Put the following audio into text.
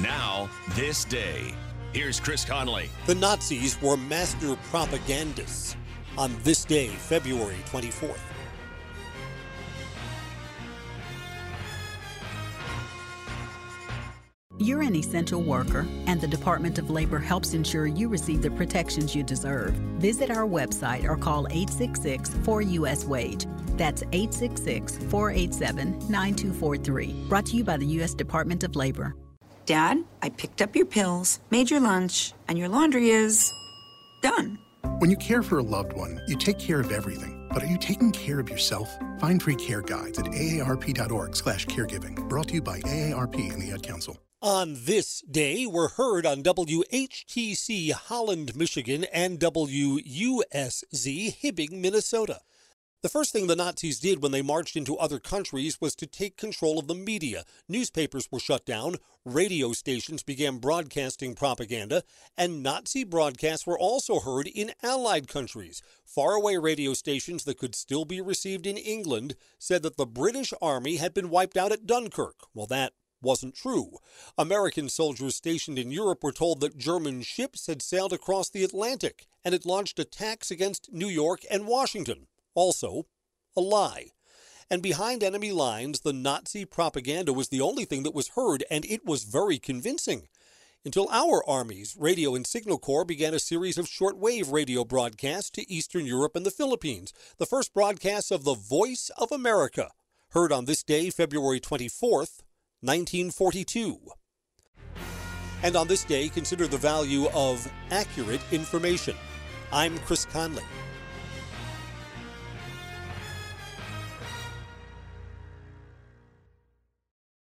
Now, this day. Here's Chris Conley. The Nazis were master propagandists on this day, February 24th. You're an essential worker, and the Department of Labor helps ensure you receive the protections you deserve. Visit our website or call 866 4US Wage. That's 866 487 9243. Brought to you by the U.S. Department of Labor. Dad, I picked up your pills, made your lunch, and your laundry is done. When you care for a loved one, you take care of everything. But are you taking care of yourself? Find free care guides at aarp.org slash caregiving. Brought to you by AARP and the Ad Council. On this day, we're heard on WHTC Holland, Michigan, and WUSZ Hibbing, Minnesota. The first thing the Nazis did when they marched into other countries was to take control of the media. Newspapers were shut down, radio stations began broadcasting propaganda, and Nazi broadcasts were also heard in Allied countries. Faraway radio stations that could still be received in England said that the British Army had been wiped out at Dunkirk. Well, that wasn't true. American soldiers stationed in Europe were told that German ships had sailed across the Atlantic and had launched attacks against New York and Washington. Also, a lie. And behind enemy lines, the Nazi propaganda was the only thing that was heard, and it was very convincing. Until our armies, Radio and Signal Corps, began a series of shortwave radio broadcasts to Eastern Europe and the Philippines. The first broadcasts of the Voice of America, heard on this day, February 24th, 1942. And on this day, consider the value of accurate information. I'm Chris Conley.